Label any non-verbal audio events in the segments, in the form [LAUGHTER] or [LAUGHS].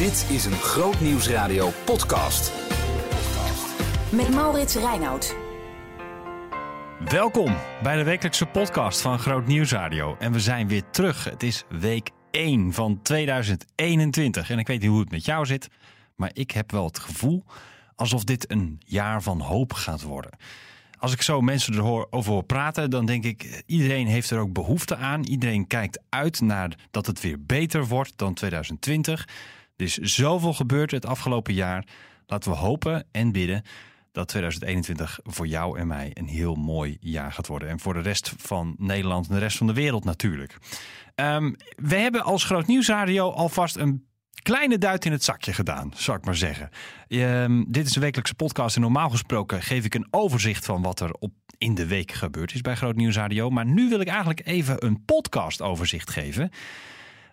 Dit is een Groot Nieuwsradio podcast. Met Maurits Reinoud. Welkom bij de wekelijkse podcast van Groot Nieuwsradio. En we zijn weer terug. Het is week 1 van 2021. En ik weet niet hoe het met jou zit, maar ik heb wel het gevoel alsof dit een jaar van hoop gaat worden. Als ik zo mensen erover hoor praten, dan denk ik, iedereen heeft er ook behoefte aan. Iedereen kijkt uit naar dat het weer beter wordt dan 2020. Er is zoveel gebeurd het afgelopen jaar. Laten we hopen en bidden dat 2021 voor jou en mij een heel mooi jaar gaat worden. En voor de rest van Nederland en de rest van de wereld natuurlijk. Um, we hebben als Groot Nieuwsradio alvast een kleine duit in het zakje gedaan, zou ik maar zeggen. Um, dit is een wekelijkse podcast en normaal gesproken geef ik een overzicht van wat er op in de week gebeurd is bij Groot Nieuwsradio. Maar nu wil ik eigenlijk even een podcast overzicht geven.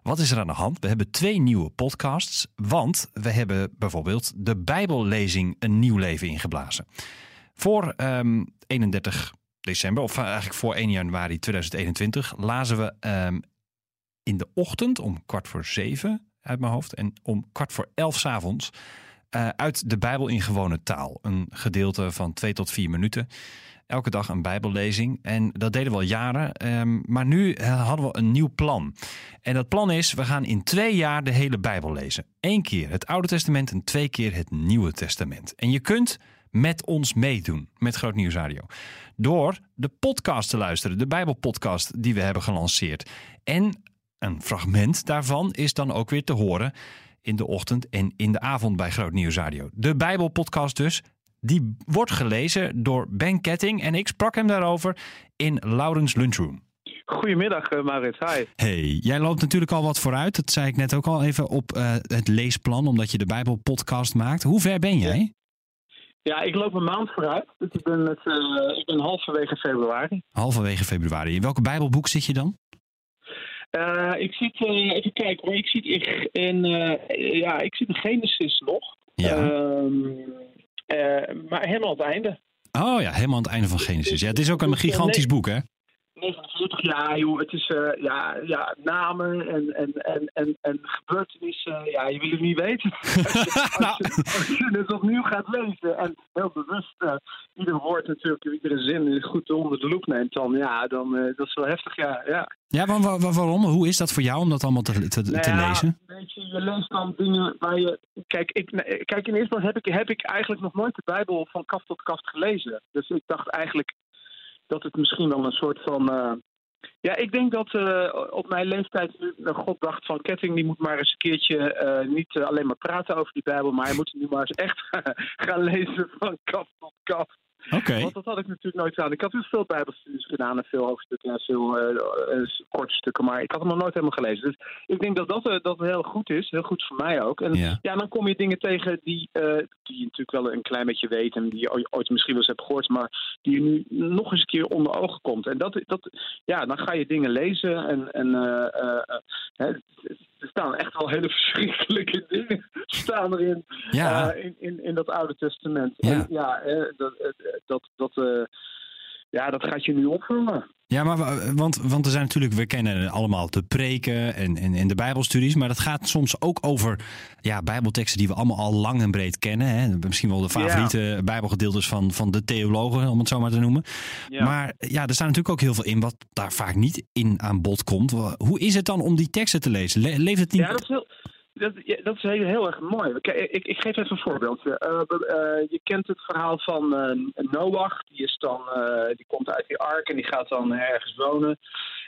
Wat is er aan de hand? We hebben twee nieuwe podcasts, want we hebben bijvoorbeeld de Bijbellezing een nieuw leven ingeblazen. Voor um, 31 december, of eigenlijk voor 1 januari 2021, lazen we um, in de ochtend om kwart voor zeven uit mijn hoofd en om kwart voor elf s'avonds uh, uit de Bijbel in gewone taal. Een gedeelte van twee tot vier minuten elke dag een Bijbellezing. En dat deden we al jaren. Um, maar nu eh, hadden we een nieuw plan. En dat plan is: we gaan in twee jaar de hele Bijbel lezen. Eén keer het Oude Testament en twee keer het Nieuwe Testament. En je kunt met ons meedoen met Groot Nieuws Radio. Door de podcast te luisteren, de Bijbelpodcast die we hebben gelanceerd. En een fragment daarvan is dan ook weer te horen in de ochtend en in de avond bij Groot Nieuws Radio. De Bijbelpodcast dus. Die wordt gelezen door Ben Ketting en ik sprak hem daarover in Laurens Lunchroom. Goedemiddag, uh, Maurits. Hi. Hey, jij loopt natuurlijk al wat vooruit. Dat zei ik net ook al even op uh, het leesplan, omdat je de Bijbelpodcast maakt. Hoe ver ben jij? Ja, ik loop een maand vooruit. Dus ik ben, het, uh, ik ben halverwege februari. Halverwege februari. In welke Bijbelboek zit je dan? Ik zit, even kijken hoor, ik zit in, ja, ik zit in Genesis nog. Ja. Maar helemaal aan het einde. Oh ja, helemaal aan het einde van Genesis. Ja, het is ook een gigantisch boek, hè? 49 jaar, joh. Het is uh, ja, ja, namen en, en, en, en, en gebeurtenissen. Ja, je wil het niet weten. [LAUGHS] als, je, als, je, als je het opnieuw gaat lezen en heel bewust uh, ieder woord natuurlijk, iedere zin goed onder de loep neemt, dan ja, dan uh, dat is wel heftig, ja. Ja, ja waar, waar, waarom? Hoe is dat voor jou om dat allemaal te, te, nou te ja, lezen? Weet je, je leest dan dingen waar je. Kijk, ik, kijk in eerste plaats heb ik, heb ik eigenlijk nog nooit de Bijbel van kaft tot kaft gelezen. Dus ik dacht eigenlijk dat het misschien wel een soort van. Uh, ja, ik denk dat uh, op mijn leeftijd God dacht van Ketting, die moet maar eens een keertje uh, niet alleen maar praten over die Bijbel, maar hij moet nu maar eens echt [LAUGHS] gaan lezen van kaf tot kaf. Okay. Want dat had ik natuurlijk nooit gedaan. Ik had dus veel bijbelstudies gedaan en veel hoofdstukken en veel uh, uh, korte stukken, maar ik had hem nog nooit helemaal gelezen. Dus ik denk dat dat, uh, dat heel goed is, heel goed voor mij ook. En ja, ja dan kom je dingen tegen die, die je natuurlijk wel een klein beetje weet en die je ooit misschien wel eens hebt gehoord, maar die je nu nog eens een keer onder ogen komt. En dat, dat ja, dan ga je dingen lezen en, en hè, er staan echt wel hele [LAUGHS] verschrikkelijke dingen staan erin ja. in, in, in dat Oude Testament. Ja. En ja, dat, dat, dat, uh, ja, dat gaat je nu opvallen. Ja, maar want, want er zijn natuurlijk, we kennen allemaal de preken en, en, en de Bijbelstudies, maar dat gaat soms ook over ja, Bijbelteksten die we allemaal al lang en breed kennen. Hè? Misschien wel de favoriete ja. Bijbelgedeeltes van, van de theologen, om het zo maar te noemen. Ja. Maar ja, er staat natuurlijk ook heel veel in wat daar vaak niet in aan bod komt. Hoe is het dan om die teksten te lezen? Le leeft het niet? Ja, dat is heel dat, dat is heel, heel erg mooi. Ik, ik, geef even een voorbeeldje. Uh, uh, je kent het verhaal van Noach. Die, is dan, die komt uit die ark en die gaat dan ergens wonen.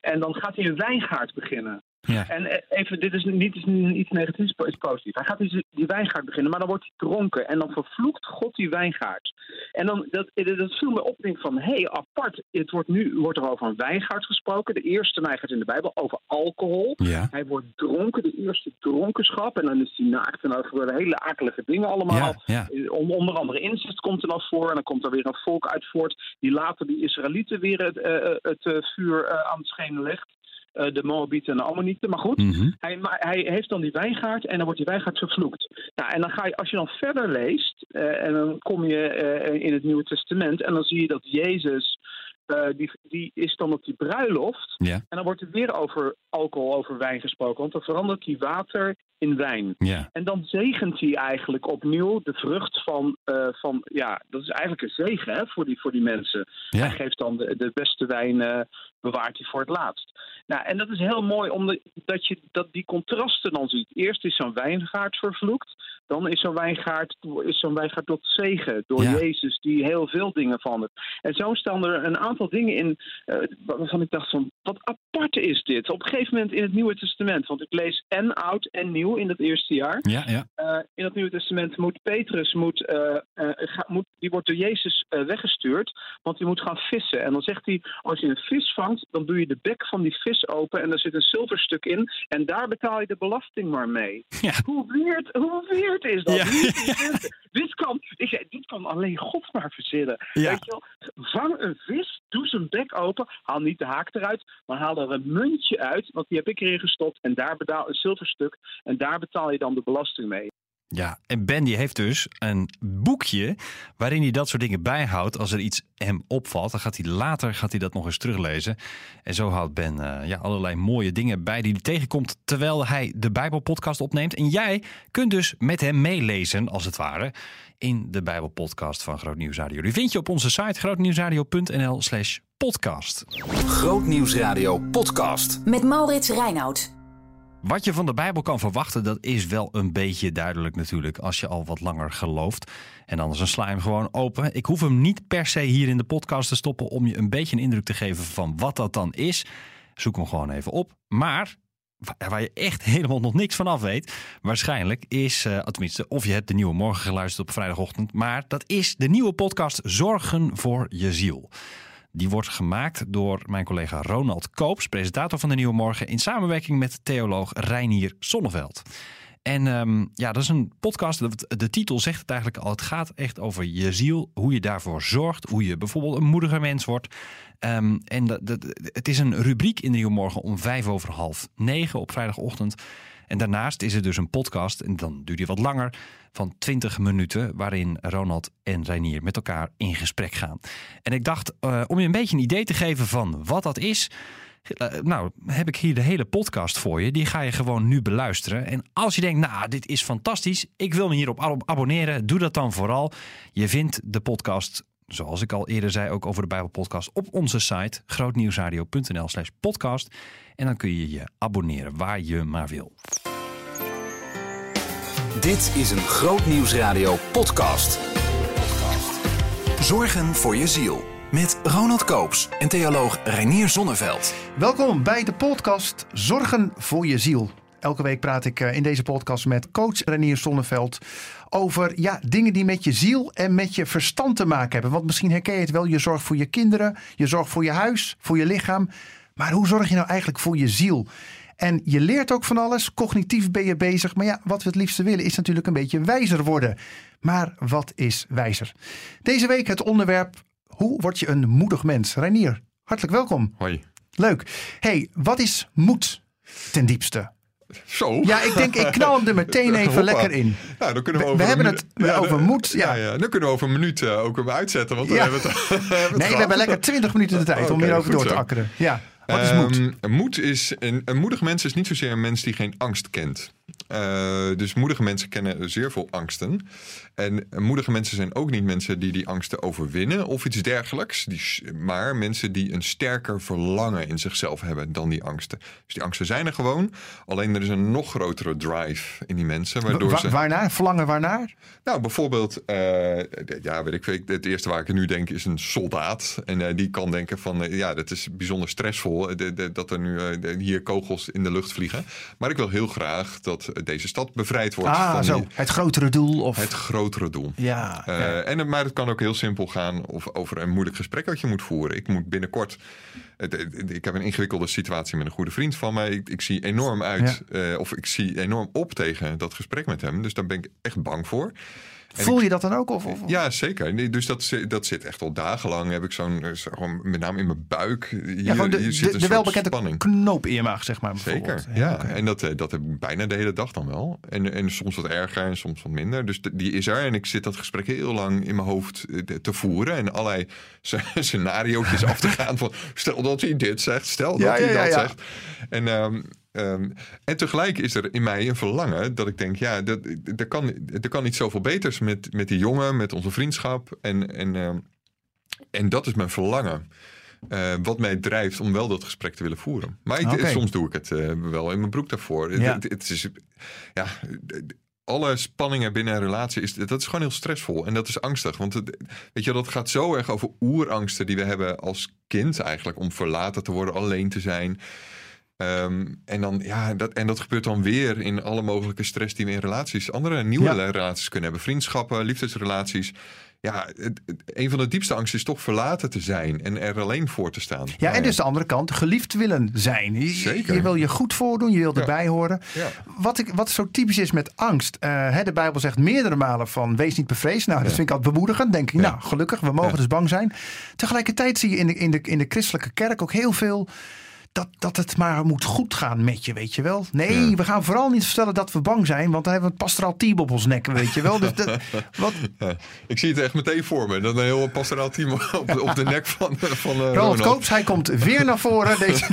En dan gaat hij een wijngaard beginnen. Ja. En even, dit is niet is iets negatiefs, is positief. Hij gaat die, die wijngaard beginnen, maar dan wordt hij dronken. En dan vervloekt God die wijngaard. En dan, dat, dat viel me op, denk van, hé, hey, apart. Het wordt nu wordt er over een wijngaard gesproken. De eerste wijngaard in de Bijbel, over alcohol. Ja. Hij wordt dronken, de eerste dronkenschap. En dan is hij naakt en dan gebeuren hele akelige dingen allemaal. Ja, ja. Onder andere incest komt er dan voor. En dan komt er weer een volk uit voort die later die Israëlieten weer het, uh, het uh, vuur uh, aan het schenen legt. Uh, de Moabieten en de Ammonieten. Maar goed, mm -hmm. hij, hij, heeft dan die wijngaard en dan wordt die wijngaard vervloekt. Nou, en dan ga je, als je dan verder leest, uh, en dan kom je uh, in het Nieuwe Testament en dan zie je dat Jezus eh, die, die is dan op die bruiloft. Ja. En dan wordt er weer over alcohol, over wijn gesproken. Want dan verandert hij water in wijn. Ja. En dan zegent hij eigenlijk opnieuw de vrucht van, eh, van ja, dat is eigenlijk een zegen hè, voor, die, voor die mensen. Hij Ja. geeft dan de, de beste wijn, eh, bewaart hij voor het laatst. Nou, en dat is heel mooi omdat dat je dat die contrasten dan ziet. Eerst is zo'n wijngaard vervloekt. Dan is zo'n wijngaard, is zo'n wijngaard tot zegen door Ja. Jezus, die heel veel dingen verandert. En zo staan er een aantal dingen in eh, waarvan ik dacht van, wat apart is dit? Op een gegeven moment in het Nieuwe Testament, want ik lees en oud en nieuw in het eerste jaar. Ja, ja. Eh, in het Nieuwe Testament moet Petrus, moet, eh, ga- moet, die wordt door Jezus weggestuurd, want die moet gaan vissen. En dan zegt hij, als je een vis vangt, dan doe je de bek van die vis open en er zit een zilverstuk in en daar betaal je de belasting maar mee. Ja. Hoe weird, hoe weird is dat? Ja. [LAUGHS] Dit? dit, kan, ik zei, dit kan alleen God maar verzinnen. Ja. Weet je wel? Vang een vis, doe zijn bek open, haal niet de haak eruit, maar haal er een muntje uit, want die heb ik erin gestopt en daar betaal een zilverstuk en daar betaal je dan de belasting mee. Ja, en Ben die heeft dus een boekje waarin hij dat soort dingen bijhoudt. Als er iets hem opvalt, dan gaat hij later gaat hij dat nog eens teruglezen. En zo houdt Ben eh, ja, allerlei mooie dingen bij die hij tegenkomt terwijl hij de Bijbelpodcast opneemt. En jij kunt dus met hem meelezen, als het ware, in de Bijbelpodcast van Groot Nieuws Radio. Die vind je op onze site grootnieuwsradio.nl slash podcast. Grootnieuwsradio podcast. Met Maurits Reinoud. Wat je van de Bijbel kan verwachten, dat is wel een beetje duidelijk natuurlijk. Als je al wat langer gelooft. En anders een hem gewoon open. Ik hoef hem niet per se hier in de podcast te stoppen om je een beetje een indruk te geven van wat dat dan is. Zoek hem gewoon even op. Maar wa- waar je echt helemaal nog niks van af weet, waarschijnlijk is, eh, tenminste, of je hebt de nieuwe morgen geluisterd op vrijdagochtend. Maar dat is de nieuwe podcast Zorgen voor je ziel. Die wordt gemaakt door mijn collega Ronald Koops, presentator van de Nieuwe Morgen, in samenwerking met theoloog Reinier Sonneveld. En ehm, ja, dat is een podcast. De, titel zegt het eigenlijk al. Het gaat echt over je ziel, hoe je daarvoor zorgt, hoe je bijvoorbeeld een moediger mens wordt. Ehm, en het is een rubriek in de Nieuwe Morgen om vijf over half negen op vrijdagochtend. En daarnaast is er dus een podcast, en dan duurt die wat langer, van 20 minuten, waarin Ronald en Reinier met elkaar in gesprek gaan. En ik dacht, eh, om je een beetje een idee te geven van wat dat is, eh, nou, heb ik hier de hele podcast voor je. Die ga je gewoon nu beluisteren. En als je denkt, nou, dit is fantastisch, ik wil me hierop ab- abonneren, doe dat dan vooral. Je vindt de podcast, zoals ik al eerder zei, ook over de Bijbelpodcast, op onze site grootnieuwsradio.nl slash podcast. En dan kun je je abonneren waar je maar wil. Dit is een Grootnieuwsradio podcast. Zorgen voor je ziel. Met Ronald Koops en theoloog Reinier Zonneveld. Welkom bij de podcast Zorgen voor je ziel. Elke week praat ik eh, in deze podcast met coach Renier Sonneveld over ja, dingen die met je ziel en met je verstand te maken hebben. Want misschien herken je het wel, je zorgt voor je kinderen, je zorgt voor je huis, voor je lichaam. Maar hoe zorg je nou eigenlijk voor je ziel? En je leert ook van alles, cognitief ben je bezig. Maar ja, wat we het liefste willen is natuurlijk een beetje wijzer worden. Maar wat is wijzer? Deze week het onderwerp, hoe word je een moedig mens? Reinier, hartelijk welkom. Hoi. Leuk. hey, wat is moed ten diepste? Zo. Ja, ik denk, ik knal hem er meteen even Hoppa. lekker in. Nou, dan kunnen we, We- over we hebben het over moed, ja. Ja, Dan kunnen we over een minuut eh, ook weer uitzetten. Want dan hebben we het, [LAUGHS] hebben we het Nee, we hebben lekker 20 minuten de tijd om hierover door te akkeren. Ja, wat is moed? Ehm, moed is een, een moedig mens is niet zozeer een mens die geen angst kent. Eh, dus moedige mensen kennen zeer veel angsten. En moedige mensen zijn ook niet mensen die die angsten overwinnen of iets dergelijks. Die, maar mensen die een sterker verlangen in zichzelf hebben dan die angsten. Dus die angsten zijn er gewoon. Alleen er is een nog grotere drive in die mensen. Waardoor Wa- ze... waarnaar? Verlangen waarnaar? Nou, bijvoorbeeld, eh, ja, weet ik, het eerste waar ik nu denk is een soldaat. En eh, die kan denken van, ja, dat is bijzonder stressvol dat er nu hier kogels in de lucht vliegen. Maar ik wil heel graag dat deze stad bevrijd wordt Ah, van zo. die- Het grotere doel? Of... het grotere doel. Ja, Eh, ja. en, maar het kan ook heel simpel gaan of over een moeilijk gesprek dat je moet voeren. Ik moet binnenkort. Het- het- Ik heb een ingewikkelde situatie met een goede vriend van mij. Ik, ik zie enorm uit, eh, of ik zie enorm op tegen dat gesprek met hem. Dus daar ben ik echt bang voor. En Voel ik- je dat dan ook? Of, of- Ja, zeker. Nee, dus dat, dat zit echt al dagenlang. Heb ik zo'n, eh, zo- met name in mijn buik. Hier, ja, de, hier zit de, een de welbekende spanning. knoop in je maag, zeg maar. Zeker, ja. En dat, eh, dat heb ik bijna de hele dag dan wel. En, en soms wat erger en soms wat minder. Dus die is er. En ik zit dat gesprek heel lang in mijn hoofd te- voeren. En allerlei sc- [LAUGHS] scenario's af te gaan van... stel dat hij dit zegt, stel dat Ja, hij ja, dat ja. zegt. En, ehm, ehm, en tegelijk is er in mij een verlangen dat ik denk... ja, dat, er, kan, er kan niet zoveel beters met, met die jongen, met onze vriendschap. En, en, ehm, en dat is mijn verlangen. Eh, wat mij drijft om wel dat gesprek te willen voeren. Maar ik, soms doe ik het eh, wel in mijn broek daarvoor. Ja. Het, het is, ja, alle spanningen binnen een relatie, is, dat is gewoon heel stressvol. En dat is angstig. Want het, weet je, dat gaat zo erg over oerangsten die we hebben als kind eigenlijk. Om verlaten te worden, alleen te zijn. Ehm, en, dan, ja, dat, en dat gebeurt dan weer in alle mogelijke stress die we in relaties, andere nieuwe Ja. relaties kunnen hebben. Vriendschappen, liefdesrelaties. Ja, een van de diepste angsten is toch verlaten te zijn en er alleen voor te staan. Ja, en Nou dus de andere kant, geliefd willen zijn. Je, Zeker. je wil je goed voordoen, je wil Ja. erbij horen. Ja. Wat, ik, wat zo typisch is met angst. eh, hè, de Bijbel zegt meerdere malen van wees niet bevreesd. Nou, dat Ja. vind ik altijd bemoedigend. Denk ik, nou gelukkig, we mogen dus bang zijn. Tegelijkertijd zie je in de, in, de, in de christelijke kerk ook heel veel... Dat, dat het maar moet goed gaan met je, weet je wel. Nee, Ja. we gaan vooral niet vertellen dat we bang zijn. Want dan hebben we het pastoraal team op ons nek, weet je wel. Dus dat, [LAUGHS] wat, Ja, ik zie het echt meteen voor me. Dat een heel pastoraal team op, op de nek van, van eh, Ronald Ronald. Koops, hij komt weer naar voren. [LAUGHS] Deze,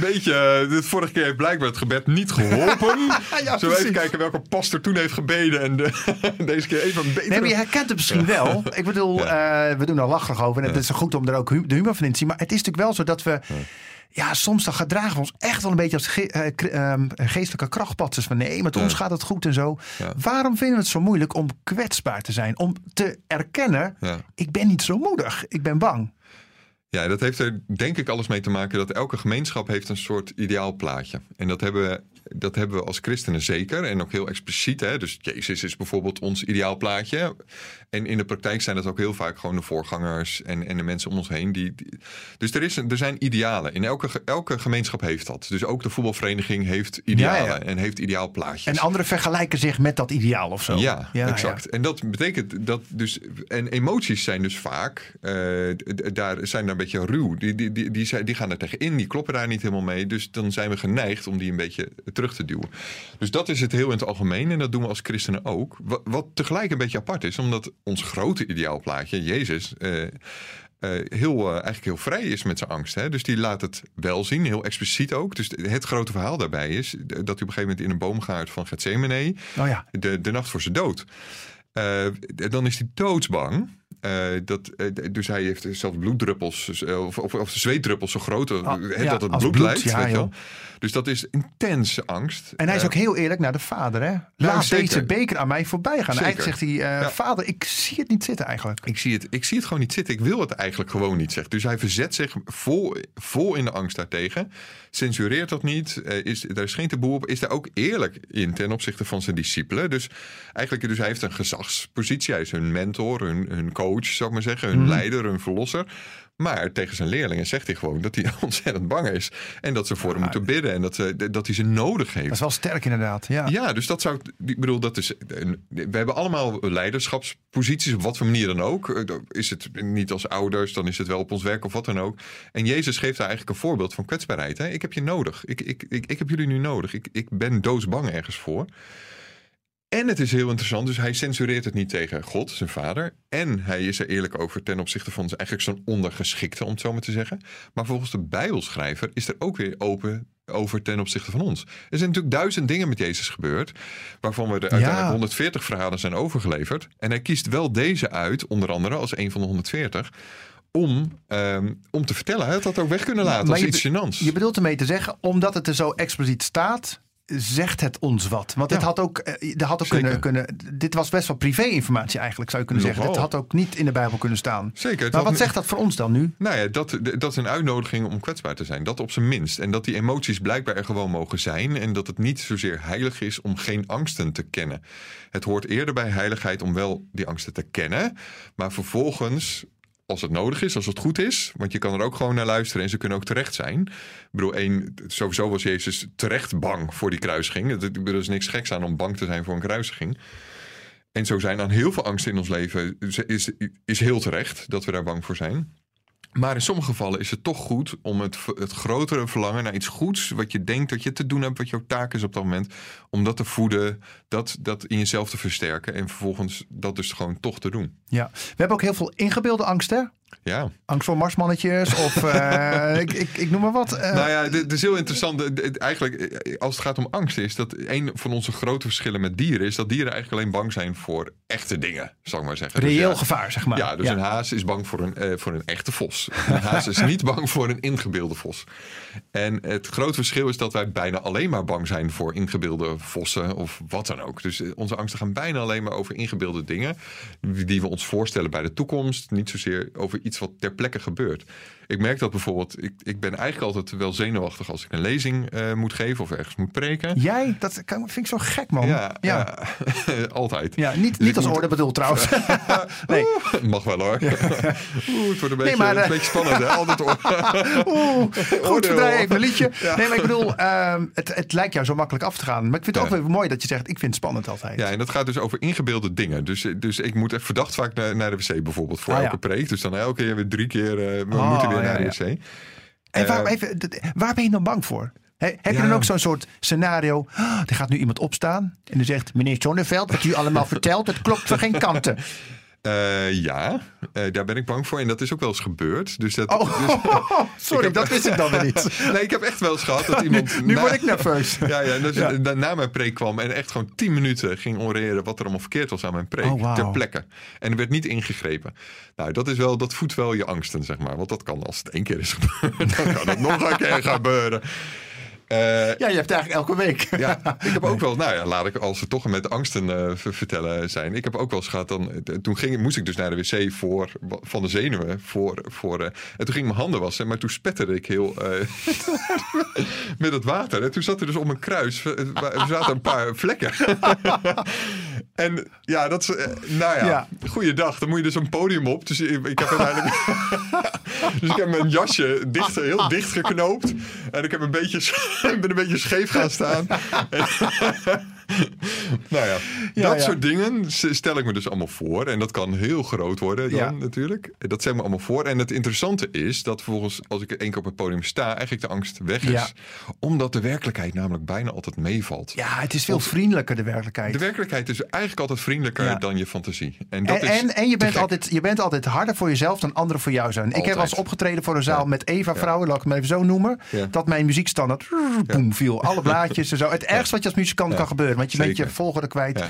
Beetje, eh, de vorige keer heeft blijkbaar het gebed niet geholpen. [LAUGHS] Ja, Zullen we even kijken welke pastor toen heeft gebeden. En de- deze keer even een betere... Nee, maar je herkent het misschien wel. Ik bedoel, eh, we doen er lachig over. En het is goed om er ook de humor van in te zien. Maar het is natuurlijk wel zo dat we... Ja, soms dan gedragen we ons echt wel een beetje als ge- eh, ehm, geestelijke krachtpatsers. Van nee, met Ja. ons gaat het goed en zo. Ja. Waarom vinden we het zo moeilijk om kwetsbaar te zijn? Om te erkennen, Ja. ik ben niet zo moedig. Ik ben bang. Ja, dat heeft er denk ik alles mee te maken dat elke gemeenschap heeft een soort ideaal plaatje. En dat hebben, we- dat hebben we als christenen zeker en ook heel expliciet. Hè? Dus Jezus is bijvoorbeeld ons ideaal plaatje. En in de praktijk zijn dat ook heel vaak gewoon de voorgangers en, en de mensen om ons heen. Die, die- dus er, is een, er zijn idealen. In elke, elke gemeenschap heeft dat. Dus ook de voetbalvereniging heeft idealen Ja, ja. en heeft ideaal plaatjes. En anderen vergelijken zich met dat ideaal of zo. Ja, exact. En dat betekent dat dus. En emoties zijn dus vaak. eh, daar zijn daar een beetje ruw. Die, die, die, die, die gaan er tegenin, die kloppen daar niet helemaal mee. Dus dan zijn we geneigd om die een beetje terug te duwen. Dus dat is het heel in het algemeen. En dat doen we als christenen ook. Wat, wat tegelijk een beetje apart is, omdat ons grote ideaalplaatje, Jezus. eh, eh, heel, eh, eigenlijk heel vrij is met zijn angst. Hè? Dus die laat het wel zien, heel expliciet ook. Dus het grote verhaal daarbij is dat hij op een gegeven moment in een boomgaard van Gethsemane Oh ja. de, de nacht voor zijn dood. Eh, dan is hij doodsbang. Eh, dat, eh, dus hij heeft zelfs bloeddruppels, eh, of, of, of zweetdruppels zo groot eh, Ah, ja, dat het bloed, bloed, lijkt. ja, weet je. Dus dat is intense angst. En hij is ook heel eerlijk naar de vader. Hè? Laat deze beker aan mij voorbij gaan. Eigenlijk zegt hij, Ja. vader, ik zie het niet zitten eigenlijk. Ik zie, het, ik zie het gewoon niet zitten. Ik wil het eigenlijk gewoon niet, zegt. Dus hij verzet zich vol, vol in de angst daartegen. Censureert dat niet. Is, er is geen taboe op. Is daar ook eerlijk in ten opzichte van zijn discipelen. Dus eigenlijk, dus hij heeft een gezagspositie. Hij is hun mentor, hun, hun coach, zou ik maar zeggen. Hun leider, hun verlosser. Maar tegen zijn leerlingen zegt hij gewoon dat hij [LAUGHS] ontzettend bang is. En dat ze voor hem moeten bidden. En dat, ze, dat hij ze nodig heeft. Dat is wel sterk inderdaad. Ja. Ja, dus dat zou. Ik bedoel, dat is. We hebben allemaal leiderschapsposities, op wat voor manier dan ook. Eh, Is het niet als ouders, dan is het wel op ons werk of wat dan ook. En Jezus geeft daar eigenlijk een voorbeeld van kwetsbaarheid. Hè? Ik heb je nodig. Ik, ik, ik, ik heb jullie nu nodig. Ik, ik ben doodsbang ergens voor. En het is heel interessant, dus hij censureert het niet tegen God, zijn vader. En hij is er eerlijk over ten opzichte van eigenlijk zijn ondergeschikte, om het zo maar te zeggen. Maar volgens de Bijbelschrijver is er ook weer open over ten opzichte van ons. Er zijn natuurlijk duizend dingen met Jezus gebeurd, waarvan we er uiteindelijk 140 verhalen zijn overgeleverd. En hij kiest wel deze uit, onder andere als een van de 140, om, ehm, om te vertellen. Hij had dat ook weg kunnen laten Maar als iets gênants. Je bedoelt ermee te zeggen, omdat het er zo expliciet staat, zegt het ons wat. Want het Ja. had ook, eh, het had ook Zeker. kunnen, kunnen. Dit was best wel privé-informatie eigenlijk, zou je kunnen zeggen. Het had ook niet in de Bijbel kunnen staan. Zeker. Maar had wat zegt dat voor ons dan nu? Nou ja, dat, dat is een uitnodiging om kwetsbaar te zijn. Dat op zijn minst. En dat die emoties blijkbaar er gewoon mogen zijn. En dat het niet zozeer heilig is om geen angsten te kennen. Het hoort eerder bij heiligheid om wel die angsten te kennen. Maar vervolgens, als het nodig is, als het goed is. Want je kan er ook gewoon naar luisteren en ze kunnen ook terecht zijn. Ik bedoel, één, sowieso was Jezus terecht bang voor die bedoel, Er is niks geks aan om bang te zijn voor een kruisiging. En zo zijn aan heel veel angsten in ons leven is, is heel terecht dat we daar bang voor zijn. Maar in sommige gevallen is het toch goed om het, het grotere verlangen naar iets goeds, wat je denkt dat je te doen hebt, wat jouw taak is op dat moment, om dat te voeden, dat, dat in jezelf te versterken en vervolgens dat dus gewoon toch te doen. Ja. We hebben ook heel veel ingebeelde angst, hè? Ja. Angst voor marsmannetjes of [LAUGHS] eh, ik, ik, ik noem maar wat. eh. Nou ja, dit is heel interessant. Het- het- Eigenlijk, eh, als het gaat om angst, is dat een van onze grote verschillen met dieren is dat dieren eigenlijk alleen bang zijn voor echte dingen, zal ik maar zeggen. Dus Reëel ja, gevaar, zeg maar. Ja, dus een haas is bang voor een, eh, voor een echte vos. [LAUGHS] Een haas is niet bang voor een ingebeelde vos. En het grote verschil is dat wij bijna alleen maar bang zijn voor ingebeelde vossen of wat dan ook. Dus eh, onze angsten gaan bijna alleen maar over ingebeelde dingen die we ons voorstellen bij de toekomst. Niet zozeer over iets wat ter plekke gebeurt. Ik merk dat bijvoorbeeld, ik, ik ben eigenlijk altijd wel zenuwachtig als ik een lezing eh, moet geven of ergens moet preken. Jij? Dat kan- vind ik zo gek, man. Ja, [LAUGHS] altijd. Ja, niet, Dus niet als moet- orde bedoeld trouwens. [LAUGHS] [LAUGHS] nee. Oeh, mag wel hoor. Oeh, het wordt een beetje, maar, eh, een beetje spannend hè. Altijd oor- Oeh, goed, verdraai even een liedje. Nee, maar ik bedoel, ehm, het, het lijkt jou zo makkelijk af te gaan. Maar ik vind het ook weer mooi dat je zegt, ik vind het spannend altijd. Ja, en dat gaat dus over ingebeelde dingen. Dus, dus ik moet echt verdacht vaak naar, naar de wc bijvoorbeeld voor Ah, elke preek. Dus dan elke keer weer drie keer, eh, we Oh, moeten weer naar de wc. En waar, Eh, even, waar ben je dan bang voor? He- heb je Ja. dan ook zo'n soort scenario? "Ah, er gaat nu iemand opstaan en die zegt: Meneer Zonneveld, wat u allemaal [LAUGHS] vertelt, het klopt van geen kanten. Eh, ja, eh, daar ben ik bang voor. En dat is ook wel eens gebeurd. Dus dat, Oh, dus- [LAUGHS] [LAUGHS] sorry, heb- dat wist ik dan weer niet. [LAUGHS] nee, ik heb echt wel eens gehad dat iemand... Nu na- word ik nerveus. Ja, ja, dus na mijn preek kwam en echt gewoon tien minuten ging oreren wat er allemaal verkeerd was aan mijn preek. Oh. Ter plekke. En er werd niet ingegrepen. Nou, dat is wel, dat voedt wel je angsten, zeg maar. Want dat kan als het één keer is gebeurd, dan kan het nog een keer gebeuren. Eh, Ja, je hebt eigenlijk elke week. [LAUGHS] ja, ik heb ook wel, nou ja, laat ik als we toch met angsten eh, ver- vertellen zijn. Ik heb ook wel eens gehad, dan, toen ging, moest ik dus naar de wc voor, van de zenuwen. Voor, voor, eh, en toen ging ik mijn handen wassen, maar toen spetterde ik heel [LAUGHS] met het water. En toen zat er dus op mijn kruis, er zaten een paar vlekken. [LAUGHS] en ja, dat is, eh, nou ja, Ja. goeiedag. Dan moet je dus een podium op. Dus ik, ik heb uiteindelijk, [LAUGHS] dus ik heb mijn jasje dicht, heel dicht geknoopt. En ik heb een beetje, [LAUGHS] ik ben een beetje scheef gaan staan. [LAUGHS] [LAUGHS] nou ja, Ja, dat ja. soort dingen stel ik me dus allemaal voor. En dat kan heel groot worden dan Ja. natuurlijk. Dat ik me allemaal voor. En het interessante is dat volgens als ik één keer op het podium sta... eigenlijk de angst weg is. Omdat de werkelijkheid namelijk bijna altijd meevalt. Ja, het is veel vriendelijker, de werkelijkheid. De werkelijkheid is eigenlijk altijd vriendelijker dan je fantasie. En, dat En, is en, en je, bent gek. altijd, je bent altijd harder voor jezelf dan anderen voor jou zijn. Ik heb eens opgetreden voor een zaal met Eva Vrouwen, laat ik het maar even zo noemen. Dat mijn muziekstandaard boem, viel. Alle blaadjes en zo. Het ergste wat je als muzikant kan gebeuren. Want je bent je volgorde kwijt. Ja.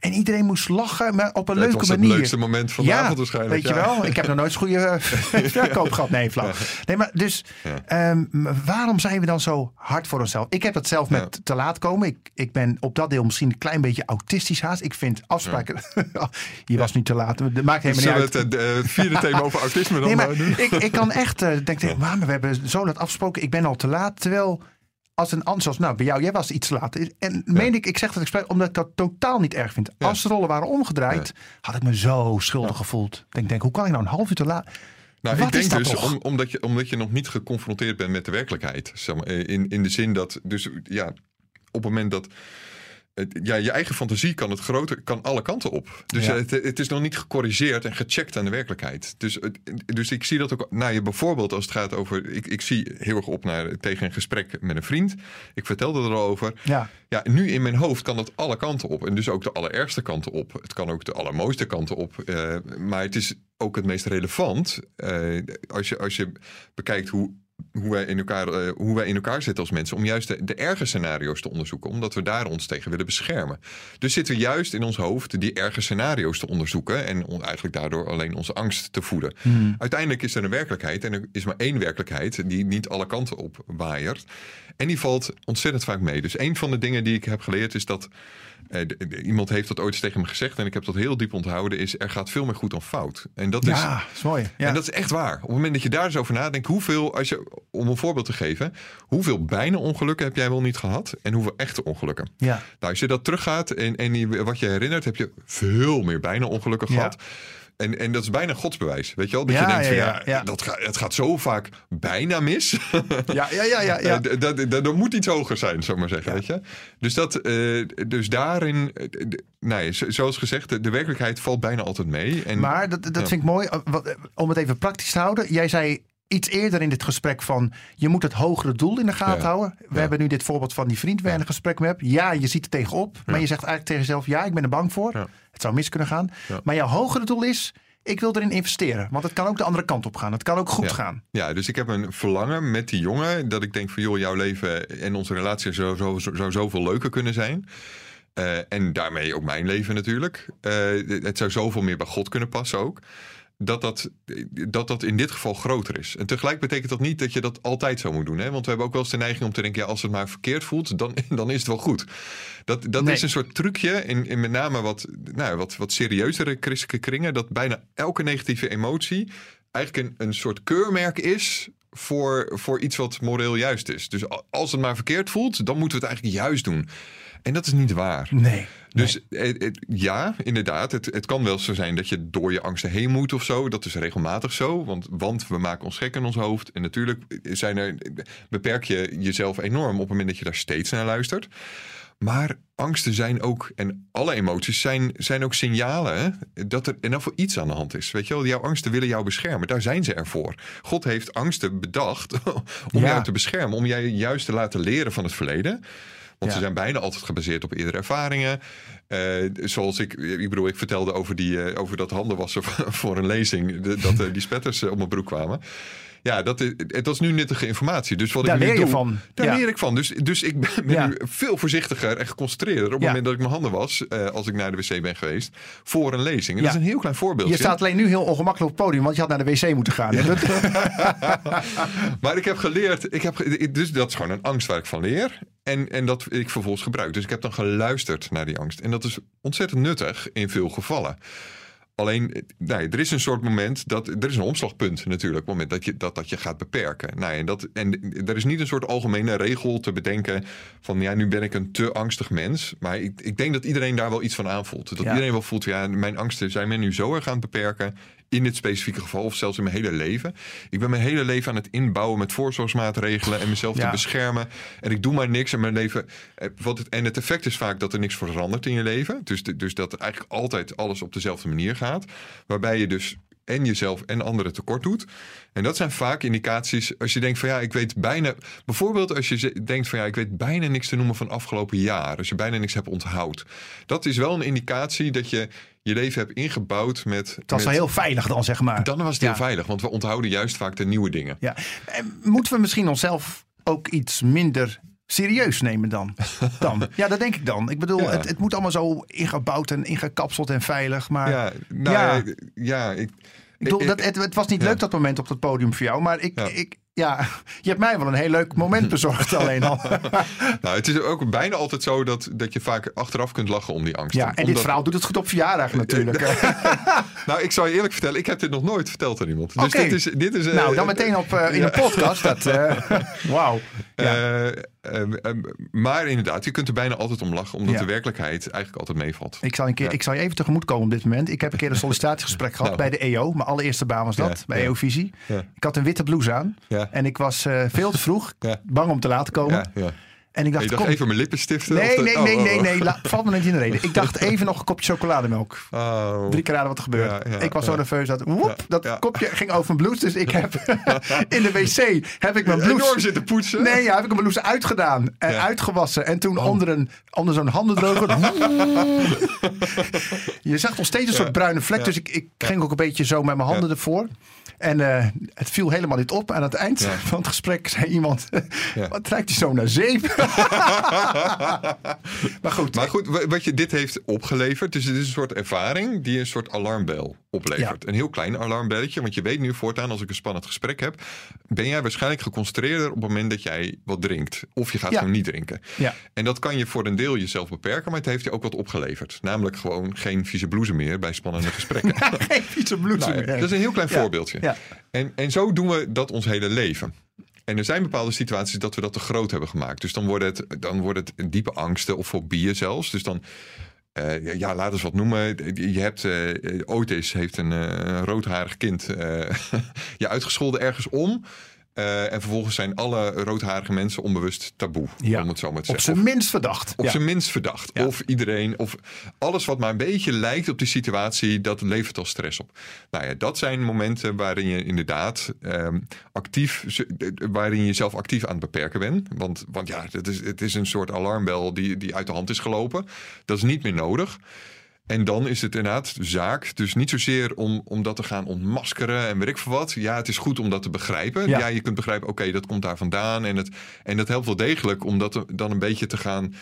En iedereen moest lachen, maar op een Het leuke was het manier. leukste moment van de avond waarschijnlijk, Weet je ja. wel? Ik heb nog nooit zo'n goede [LAUGHS] eh, [LAUGHS] verkoop gehad. Nee, flauw. Nee, maar dus Ja. ehm, waarom zijn we dan zo hard voor onszelf? Ik heb dat zelf met Ja. te laat komen. Ik, ik ben op dat deel misschien een klein beetje autistisch haast. Ik vind afspraken... [LAUGHS] je was niet te laat. Dat maakt helemaal Zullen niet we uit. het eh, het vierde thema over autisme dan Nee, maar eh, doen? ik, ik kan echt eh denken, maar we hebben zo laat afgesproken. Ik ben al te laat. Terwijl als een ander, zoals nou bij jou, jij was iets te laat. En meen ik, ik zeg dat expres omdat ik dat totaal niet erg vind. Als de rollen waren omgedraaid, had ik me zo schuldig gevoeld. Denk, denk, hoe kan ik nou een half uur te laat? Nou, Wat ik denk dus om, omdat, je, omdat je nog niet geconfronteerd bent met de werkelijkheid. Zeg maar, in, in de zin dat, dus ja, op het moment dat. Ja, je eigen fantasie kan het grote, kan alle kanten op. Dus Ja. het, het is nog niet gecorrigeerd en gecheckt aan de werkelijkheid. Dus, dus ik zie dat ook. Nou, je bijvoorbeeld als het gaat over. Ik, ik zie heel erg op naar tegen een gesprek met een vriend. Ik vertelde er al over. Ja, Ja, nu in mijn hoofd kan het alle kanten op. En dus ook de allerergste kanten op. Het kan ook de allermooiste kanten op. Eh, maar het is ook het meest relevant. eh, als, je, als je bekijkt hoe, hoe, wij in elkaar, eh, hoe wij in elkaar zitten als mensen. Om juist de, de erge scenario's te onderzoeken. Omdat we daar ons tegen willen beschermen. Dus zitten we juist in ons hoofd die erge scenario's te onderzoeken. En on- eigenlijk daardoor alleen onze angst te voeden. Uiteindelijk is er een werkelijkheid. En er is maar één werkelijkheid die niet alle kanten op waaiert. En die valt ontzettend vaak mee. Dus een van de dingen die ik heb geleerd is dat. Eh, iemand heeft dat ooit eens tegen me gezegd. En ik heb dat heel diep onthouden. Is er gaat veel meer goed dan fout. En dat is. ja is mooi. Ja. En dat is echt waar. Op het moment dat je daar eens over nadenkt, hoeveel, als je, om een voorbeeld te geven, hoeveel bijna ongelukken heb jij wel niet gehad en hoeveel echte ongelukken? ja. Nou, als je dat teruggaat en, en wat je herinnert, heb je veel meer bijna ongelukken Ja. gehad. En, en dat is bijna godsbewijs, weet je wel? Dat Ja, je denkt, van, ja, ja, ja. Dat gaat, het gaat zo vaak bijna mis. Ja, ja, ja, ja. ja. [LAUGHS] Eh, dat, dat, er moet iets hoger zijn, zou ik maar zeggen. Weet je? Dus, dat, eh, dus daarin, eh, nou zo- zoals gezegd, de, de werkelijkheid valt bijna altijd mee. En, Maar dat, dat vind ik mooi. Om het even praktisch te houden. Jij zei iets eerder in dit gesprek van... je moet het hogere doel in de gaten Ja. houden. We Ja. hebben nu dit voorbeeld van die vriend waar je een gesprek mee hebt. Ja, je ziet er tegenop. Maar je zegt eigenlijk tegen jezelf... ja, ik ben er bang voor. Het zou mis kunnen gaan. Maar jouw hogere doel is... ik wil erin investeren. Want het kan ook de andere kant op gaan. Het kan ook goed Ja. gaan. Ja, dus ik heb een verlangen met die jongen. Dat ik denk van joh, jouw leven en onze relatie zou, zo, zo, zou zoveel leuker kunnen zijn. Eh, en daarmee ook mijn leven natuurlijk. Eh, het zou zoveel meer bij God kunnen passen ook. Dat dat, dat dat in dit geval groter is. En tegelijk betekent dat niet dat je dat altijd zo moet doen. Hè? Want we hebben ook wel eens de neiging om te denken... Ja, als het maar verkeerd voelt, dan, [LAUGHS] dan is het wel goed. Dat, dat Nee. is een soort trucje in, in met name wat, nou, wat, wat serieuzere christelijke kringen... dat bijna elke negatieve emotie eigenlijk een, een soort keurmerk is... Voor, voor iets wat moreel juist is. Dus als het maar verkeerd voelt, dan moeten we het eigenlijk juist doen. En dat is niet waar. Nee. Dus het, het- ja, inderdaad. Het, het kan wel zo zijn dat je door je angsten heen moet of zo. Dat is regelmatig zo. Want, want we maken ons gek in ons hoofd. En natuurlijk zijn er, beperk je jezelf enorm op het moment dat je daar steeds naar luistert. Maar angsten zijn ook, en alle emoties zijn, zijn ook signalen hè, dat er in ieder geval iets aan de hand is. Weet je wel, jouw angsten willen jou beschermen. Daar zijn ze ervoor. God heeft angsten bedacht [LAUGHS] om Ja. jou te beschermen. Om jij juist te laten leren van het verleden. Want Ja. ze zijn bijna altijd gebaseerd op eerdere ervaringen. Eh, zoals ik, ik bedoel, ik vertelde over, die, eh, over dat handenwassen [LAUGHS] voor een lezing. de- dat eh, die spetters op mijn broek kwamen. Ja, dat is, dat is nu nuttige informatie. Dus wat Daar ik nu leer je doe, van. Daar Ja. leer ik van. Dus, dus ik ben, ben Ja. nu veel voorzichtiger en geconcentreerder op het moment dat ik mijn handen was. als ik naar de wc ben geweest. Voor een lezing. En. Dat is een heel klein voorbeeldje. Je staat alleen nu heel ongemakkelijk op het podium. Want je had naar de wc moeten gaan. [LAUGHS] Maar ik heb geleerd, ik heb, dus dat is gewoon een angst waar ik van leer. En, en dat ik vervolgens gebruik. Dus ik heb dan geluisterd naar die angst. En dat is ontzettend nuttig in veel gevallen. Alleen, nee, er is een soort moment dat. Er is een omslagpunt natuurlijk. Op het moment dat je dat, dat je gaat beperken. Nou, en, dat, en er is niet een soort algemene regel te bedenken. van ja, nu ben ik een te angstig mens. Maar ik, ik denk dat iedereen daar wel iets van aanvoelt. Dat Ja. iedereen wel voelt, ja, mijn angsten zijn me nu zo erg aan het beperken. In dit specifieke geval, of zelfs in mijn hele leven. Ik ben mijn hele leven aan het inbouwen met voorzorgsmaatregelen. en mezelf Ja. te beschermen. En ik doe maar niks en mijn leven. eh, Wat het, en het effect is vaak dat er niks verandert in je leven. Dus, de- dus dat eigenlijk altijd alles op dezelfde manier gaat. Waarbij je dus en jezelf en anderen tekort doet. En dat zijn vaak indicaties als je denkt van ja, ik weet bijna... Bijvoorbeeld als je denkt van ja, ik weet bijna niks te noemen van afgelopen jaar. Als je bijna niks hebt onthoud. Dat is wel een indicatie dat je je leven hebt ingebouwd met... Het was met- heel veilig dan, zeg maar. Dan was het Ja. heel veilig, want we onthouden juist vaak de nieuwe dingen. Ja. En moeten we misschien onszelf ook iets minder serieus nemen dan? [LAUGHS] dan? Ja, dat denk ik dan. Ik bedoel, Ja. het, het moet allemaal zo ingebouwd en ingekapseld en veilig. Maar Ja, nou Ja. ja, ja ik, ik bedoel, dat, het, het was niet leuk dat moment op dat podium voor jou. Maar ik, ik, ja, je hebt mij wel een heel leuk moment [LAUGHS] bezorgd alleen al. [LAUGHS] Nou, het is ook bijna altijd zo dat, dat je vaak achteraf kunt lachen om die angst. Ja, en dit verhaal doet het goed op verjaardag natuurlijk. Nou, ik zal je eerlijk vertellen, ik heb dit nog nooit verteld aan iemand. Dus dit is, dit is, eh, nou, dan meteen op, eh, in een podcast. Dat, eh, Wauw. Ja. Eh, ehm, ehm, maar inderdaad, je kunt er bijna altijd om lachen, omdat Ja. de werkelijkheid eigenlijk altijd meevalt. Ik zal, een keer, Ja. ik zal je even tegemoet komen op dit moment. Ik heb een keer een [LAUGHS] sollicitatiegesprek gehad Nou. bij de EO. Mijn allereerste baan was dat, bij ja. EO-visie. Ja. Ik had een witte blouse aan. En ik was eh, veel te vroeg. Bang om te laat te komen. En ik dacht, je dacht kom. even mijn lippen stiften? Nee, de- nee, oh, nee, oh, nee, oh. nee. La, valt me niet in de reden. Ik dacht [LAUGHS] even nog een kopje chocolademelk. Oh. Drie keer raden wat er gebeurt. Ja, ja, ik was zo nerveus dat, woep, dat kopje ging over mijn blouse. Dus ik heb [LAUGHS] in de wc heb ik mijn Enorm blouse... zitten poetsen. Nee, ja, heb ik mijn blouse uitgedaan en Ja. uitgewassen. En toen onder, een, onder zo'n handendroger. [LAUGHS] je zag nog steeds een soort bruine vlek. Dus ik, ik ging ook een beetje zo met mijn handen ervoor. En eh, het viel helemaal niet op. Aan het eind van het gesprek zei iemand... Wat ruikt hij zo naar zeep? [LAUGHS] maar goed, Maar goed, wa- wat je dit heeft opgeleverd, dus het is een soort ervaring die een soort alarmbel oplevert. Een heel klein alarmbelletje, want je weet nu voortaan als ik een spannend gesprek heb, ben jij waarschijnlijk geconcentreerder op het moment dat jij wat drinkt. Of je gaat Ja. gewoon niet drinken. Ja. En dat kan je voor een deel jezelf beperken, maar het heeft je ook wat opgeleverd. Namelijk gewoon geen vieze blouse meer bij spannende gesprekken. [LAUGHS] geen vieze bloed Nou meer. dat is een heel klein voorbeeldje. Ja. En, en zo doen we dat ons hele leven. En er zijn bepaalde situaties dat we dat te groot hebben gemaakt. Dus dan wordt het, dan wordt het diepe angsten of fobieën zelfs. Dus dan, eh, ja, laat eens wat noemen. Je hebt, uh, Otis heeft een uh, roodharig kind [LAUGHS] je uitgescholden ergens om. Uh, en vervolgens zijn alle roodharige mensen onbewust taboe. Ja. Om het zo maar te Op zeggen. zijn minst verdacht. Op Ja. zijn minst verdacht. Ja. Of iedereen, of alles wat maar een beetje lijkt op die situatie, dat levert al stress op. Nou ja, dat zijn momenten waarin je inderdaad ehm, actief, waarin je jezelf actief aan het beperken bent. Want, want ja, het is, het is een soort alarmbel die, die uit de hand is gelopen. Dat is niet meer nodig. En dan is het inderdaad zaak. Dus niet zozeer om, om dat te gaan ontmaskeren en weet ik veel wat. Ja, het is goed om dat te begrijpen. Ja. Ja, je kunt begrijpen, oké, dat komt daar vandaan. En, het, en dat helpt wel degelijk om dat dan een beetje te gaan...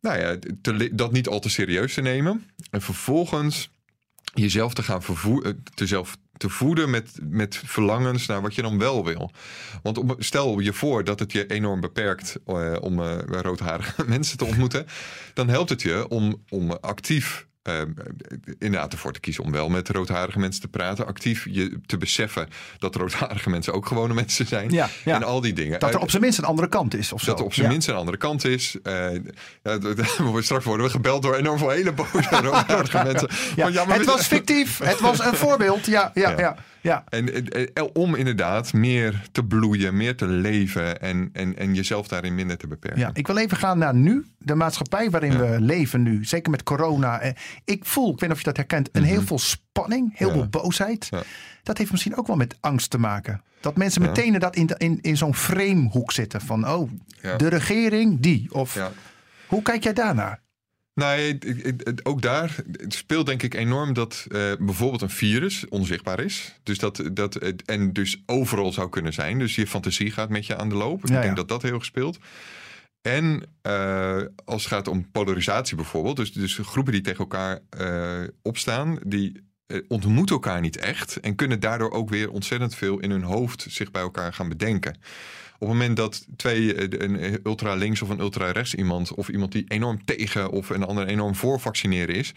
Nou ja, te, dat niet al te serieus te nemen. En vervolgens jezelf te gaan vervoeden, te zelf te voeden met, met verlangens naar wat je dan wel wil. Want stel je voor dat het je enorm beperkt eh, om eh, roodharige [LAUGHS] mensen te ontmoeten, dan helpt het je om, om actief eh, inderdaad ervoor te kiezen om wel met roodharige mensen te praten. Actief je te beseffen dat roodharige mensen ook gewone mensen zijn. Ja, ja. En al die dingen. Dat er Eh, op zijn minst een andere kant is. Of zo. dat er op zijn Ja. minst een andere kant is. D- [LAUGHS] straks worden we gebeld door enorm veel hele boze [LAUGHS] roodharige mensen. Ja. Want ja, maar het was fictief. Het was een voorbeeld. Ja, ja, ja. Ja. En om inderdaad meer te bloeien, meer te leven en, en, en jezelf daarin minder te beperken. Ja, ik wil even gaan naar nu. De maatschappij waarin we leven nu. Zeker met corona. Eh, Ik voel, ik weet niet of je dat herkent, een heel veel spanning. Heel Mhm. Ja. veel boosheid. Ja. Dat heeft misschien ook wel met angst te maken. Dat mensen meteen in, dat in, in, in zo'n framehoek zitten. Van, oh, de regering, die. Of hoe kijk jij daarnaar? Ik- ook daar speelt denk ik enorm dat eh, bijvoorbeeld een virus onzichtbaar is. Dus dat, dat, en dus overal zou kunnen zijn. Dus je fantasie gaat met je aan de loop. Ja, ik denk ja. dat dat heel erg speelt. En eh, als het gaat om polarisatie bijvoorbeeld, dus, dus groepen die tegen elkaar eh, opstaan, die ontmoeten elkaar niet echt en kunnen daardoor ook weer ontzettend veel in hun hoofd zich bij elkaar gaan bedenken. Op het moment dat twee, eh, een ultra links of een ultra rechts iemand, of iemand die enorm tegen of een ander enorm voor vaccineren is,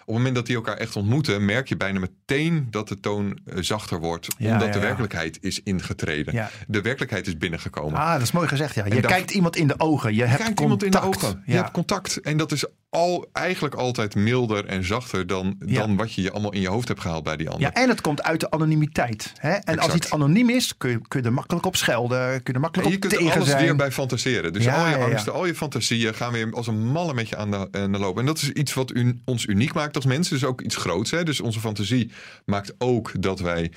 op het moment dat die elkaar echt ontmoeten, merk je bijna meteen dat de toon eh, zachter wordt, Ja, omdat ja, de ja. werkelijkheid is ingetreden. Ja. De werkelijkheid is binnengekomen. Ah, dat is mooi gezegd. Ja. Je dat- kijkt iemand in de ogen. Je hebt kijkt contact. iemand in de ogen. Je hebt contact. En dat is al, eigenlijk altijd milder en zachter dan, Ja. dan wat je je allemaal in je hoofd hebt gehaald bij die ander. Ja, en het komt uit de anonimiteit. Hè? En als iets anoniem is, kun je, kun je er makkelijk op schelden. Kun je er makkelijk En je op kunt er alles zijn. weer bij fantaseren. Dus Ja, al je angsten, al je fantasieën gaan weer als een malle met je aan de, aan de loop. En dat is iets wat un- ons uniek maakt als mensen. Dus ook iets groots. Hè? Dus onze fantasie maakt ook dat wij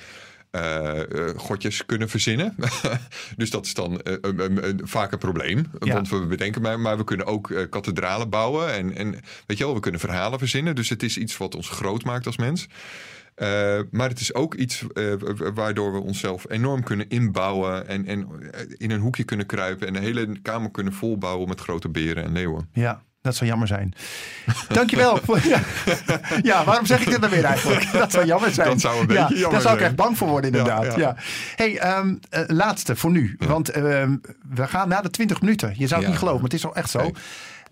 eh, eh, godjes kunnen verzinnen. [LAUGHS] dus dat is dan een- een- een- vaak een probleem. Ja. Want we bedenken maar, maar we kunnen ook kathedralen bouwen. En, en weet je wel, we kunnen verhalen verzinnen. Dus het is iets wat ons groot maakt als mens. Maar het is ook iets waardoor we onszelf enorm kunnen inbouwen en, en in een hoekje kunnen kruipen en de hele kamer kunnen volbouwen met grote beren en leeuwen. Ja, dat zou jammer zijn. [LAUGHS] Dankjewel. [LAUGHS] ja. ja, waarom zeg ik dit dan weer eigenlijk? Dat zou jammer zijn. Dat zou een beetje ja, jammer Daar zou ik zijn. echt bang voor worden inderdaad. Ja, Ja, Hey, ehm, eh, laatste voor nu. Want ehm, we gaan na de 20 minuten. Je zou het niet geloven, maar het is wel echt zo.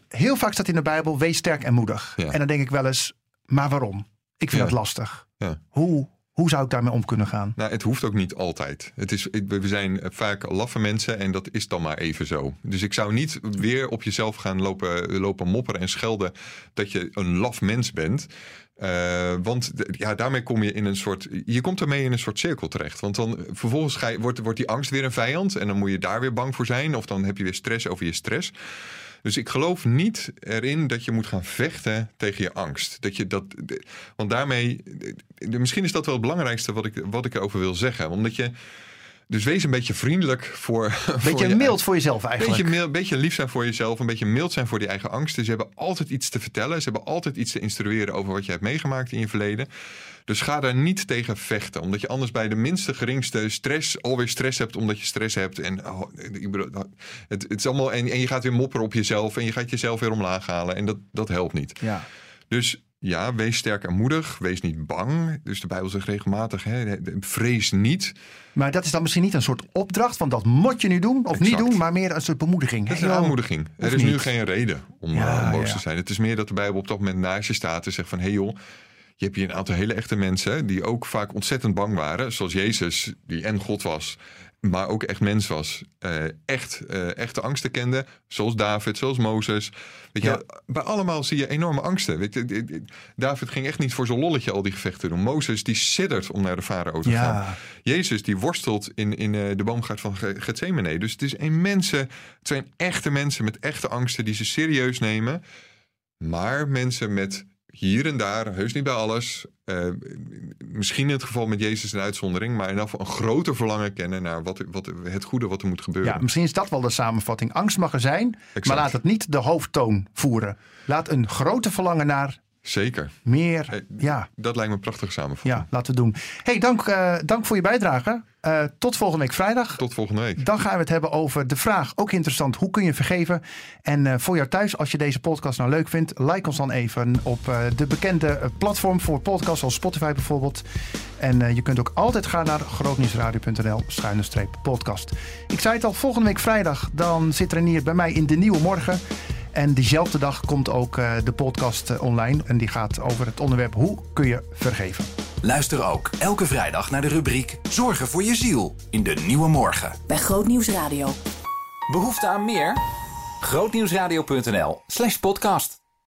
Heel vaak staat in de Bijbel, wees sterk en moedig. En dan denk ik wel eens, maar waarom? Ik vind dat lastig. Ja. Hoe, hoe zou ik daarmee om kunnen gaan? Nou, het hoeft ook niet altijd. Het is, we zijn vaak laffe mensen en dat is dan maar even zo. Dus ik zou niet weer op jezelf gaan lopen, lopen mopperen en schelden dat je een laf mens bent. Eh, want ja, daarmee kom je in een soort. Je komt ermee in een soort cirkel terecht. Want dan vervolgens ga je, wordt, wordt die angst weer een vijand. En dan moet je daar weer bang voor zijn. Of dan heb je weer stress over je stress. Dus ik geloof niet erin dat je moet gaan vechten tegen je angst. Dat je dat, want daarmee, misschien is dat wel het belangrijkste wat ik, wat ik erover wil zeggen. Omdat je, dus wees een beetje vriendelijk voor. [LAUGHS] voor Beetje je- mild voor jezelf eigenlijk. beetje, mild, beetje lief zijn voor jezelf, een beetje mild zijn voor die eigen angsten. Ze hebben altijd iets te vertellen. Ze hebben altijd iets te instrueren over wat je hebt meegemaakt in je verleden. Dus ga daar niet tegen vechten. Omdat je anders bij de minste geringste stress alweer stress hebt omdat je stress hebt. En oh, bedoel, het, het is allemaal, en, en je gaat weer mopperen op jezelf. En je gaat jezelf weer omlaag halen. En dat, dat helpt niet. Ja. Dus ja, wees sterk en moedig. Wees niet bang. Dus de Bijbel zegt regelmatig, hè, vrees niet. Maar dat is dan misschien niet een soort opdracht, want dat moet je nu doen of niet doen, maar meer een soort bemoediging. Het is een aanmoediging. of Er is nu geen reden om, Ja, eh, om boos ja. te zijn. Het is meer dat de Bijbel op dat moment naast je staat en zegt van... hé hey joh, je hebt hier een aantal hele echte mensen... die ook vaak ontzettend bang waren. Zoals Jezus, die en God was... maar ook echt mens was. Eh, echt, eh, echte angsten kende. Zoals David, zoals Mozes. Weet Ja. je, bij allemaal zie je enorme angsten. Weet je, David ging echt niet voor zo'n lolletje al die gevechten doen. Mozes die siddert om naar de farao te gaan. Ja, Jezus die worstelt in, in eh, de boomgaard van Ge- Gethsemane. Dus het, is een mensen, het zijn echte mensen met echte angsten die ze serieus nemen. Maar mensen met hier en daar, heus niet bij alles. eh, misschien in het geval met Jezus een uitzondering. Maar in geval een groter verlangen kennen naar wat, wat, het goede wat er moet gebeuren. ja, misschien is dat wel de samenvatting. Angst mag er zijn, maar laat het niet de hoofdtoon voeren. Laat een grote verlangen naar Zeker. meer. Ja, Dat lijkt me een prachtige samenvatting. ja laten we doen. hey, dank, eh, dank voor je bijdrage. Eh, tot volgende week vrijdag. Tot volgende week. Dan gaan we het hebben over de vraag, ook interessant, hoe kun je vergeven? En eh, voor jou thuis, als je deze podcast nou leuk vindt, like ons dan even op eh, de bekende platform voor podcasts, zoals Spotify bijvoorbeeld. En je kunt ook altijd gaan naar grootnieuwsradio.nl podcast. Ik zei het al, volgende week vrijdag, dan zit Renier bij mij in de Nieuwe Morgen. En diezelfde dag komt ook de podcast online. En die gaat over het onderwerp hoe kun je vergeven. Luister ook elke vrijdag naar de rubriek Zorgen voor je ziel in de Nieuwe Morgen. Bij Grootnieuws Radio. Behoefte aan meer? Grootnieuwsradio.nl slash podcast.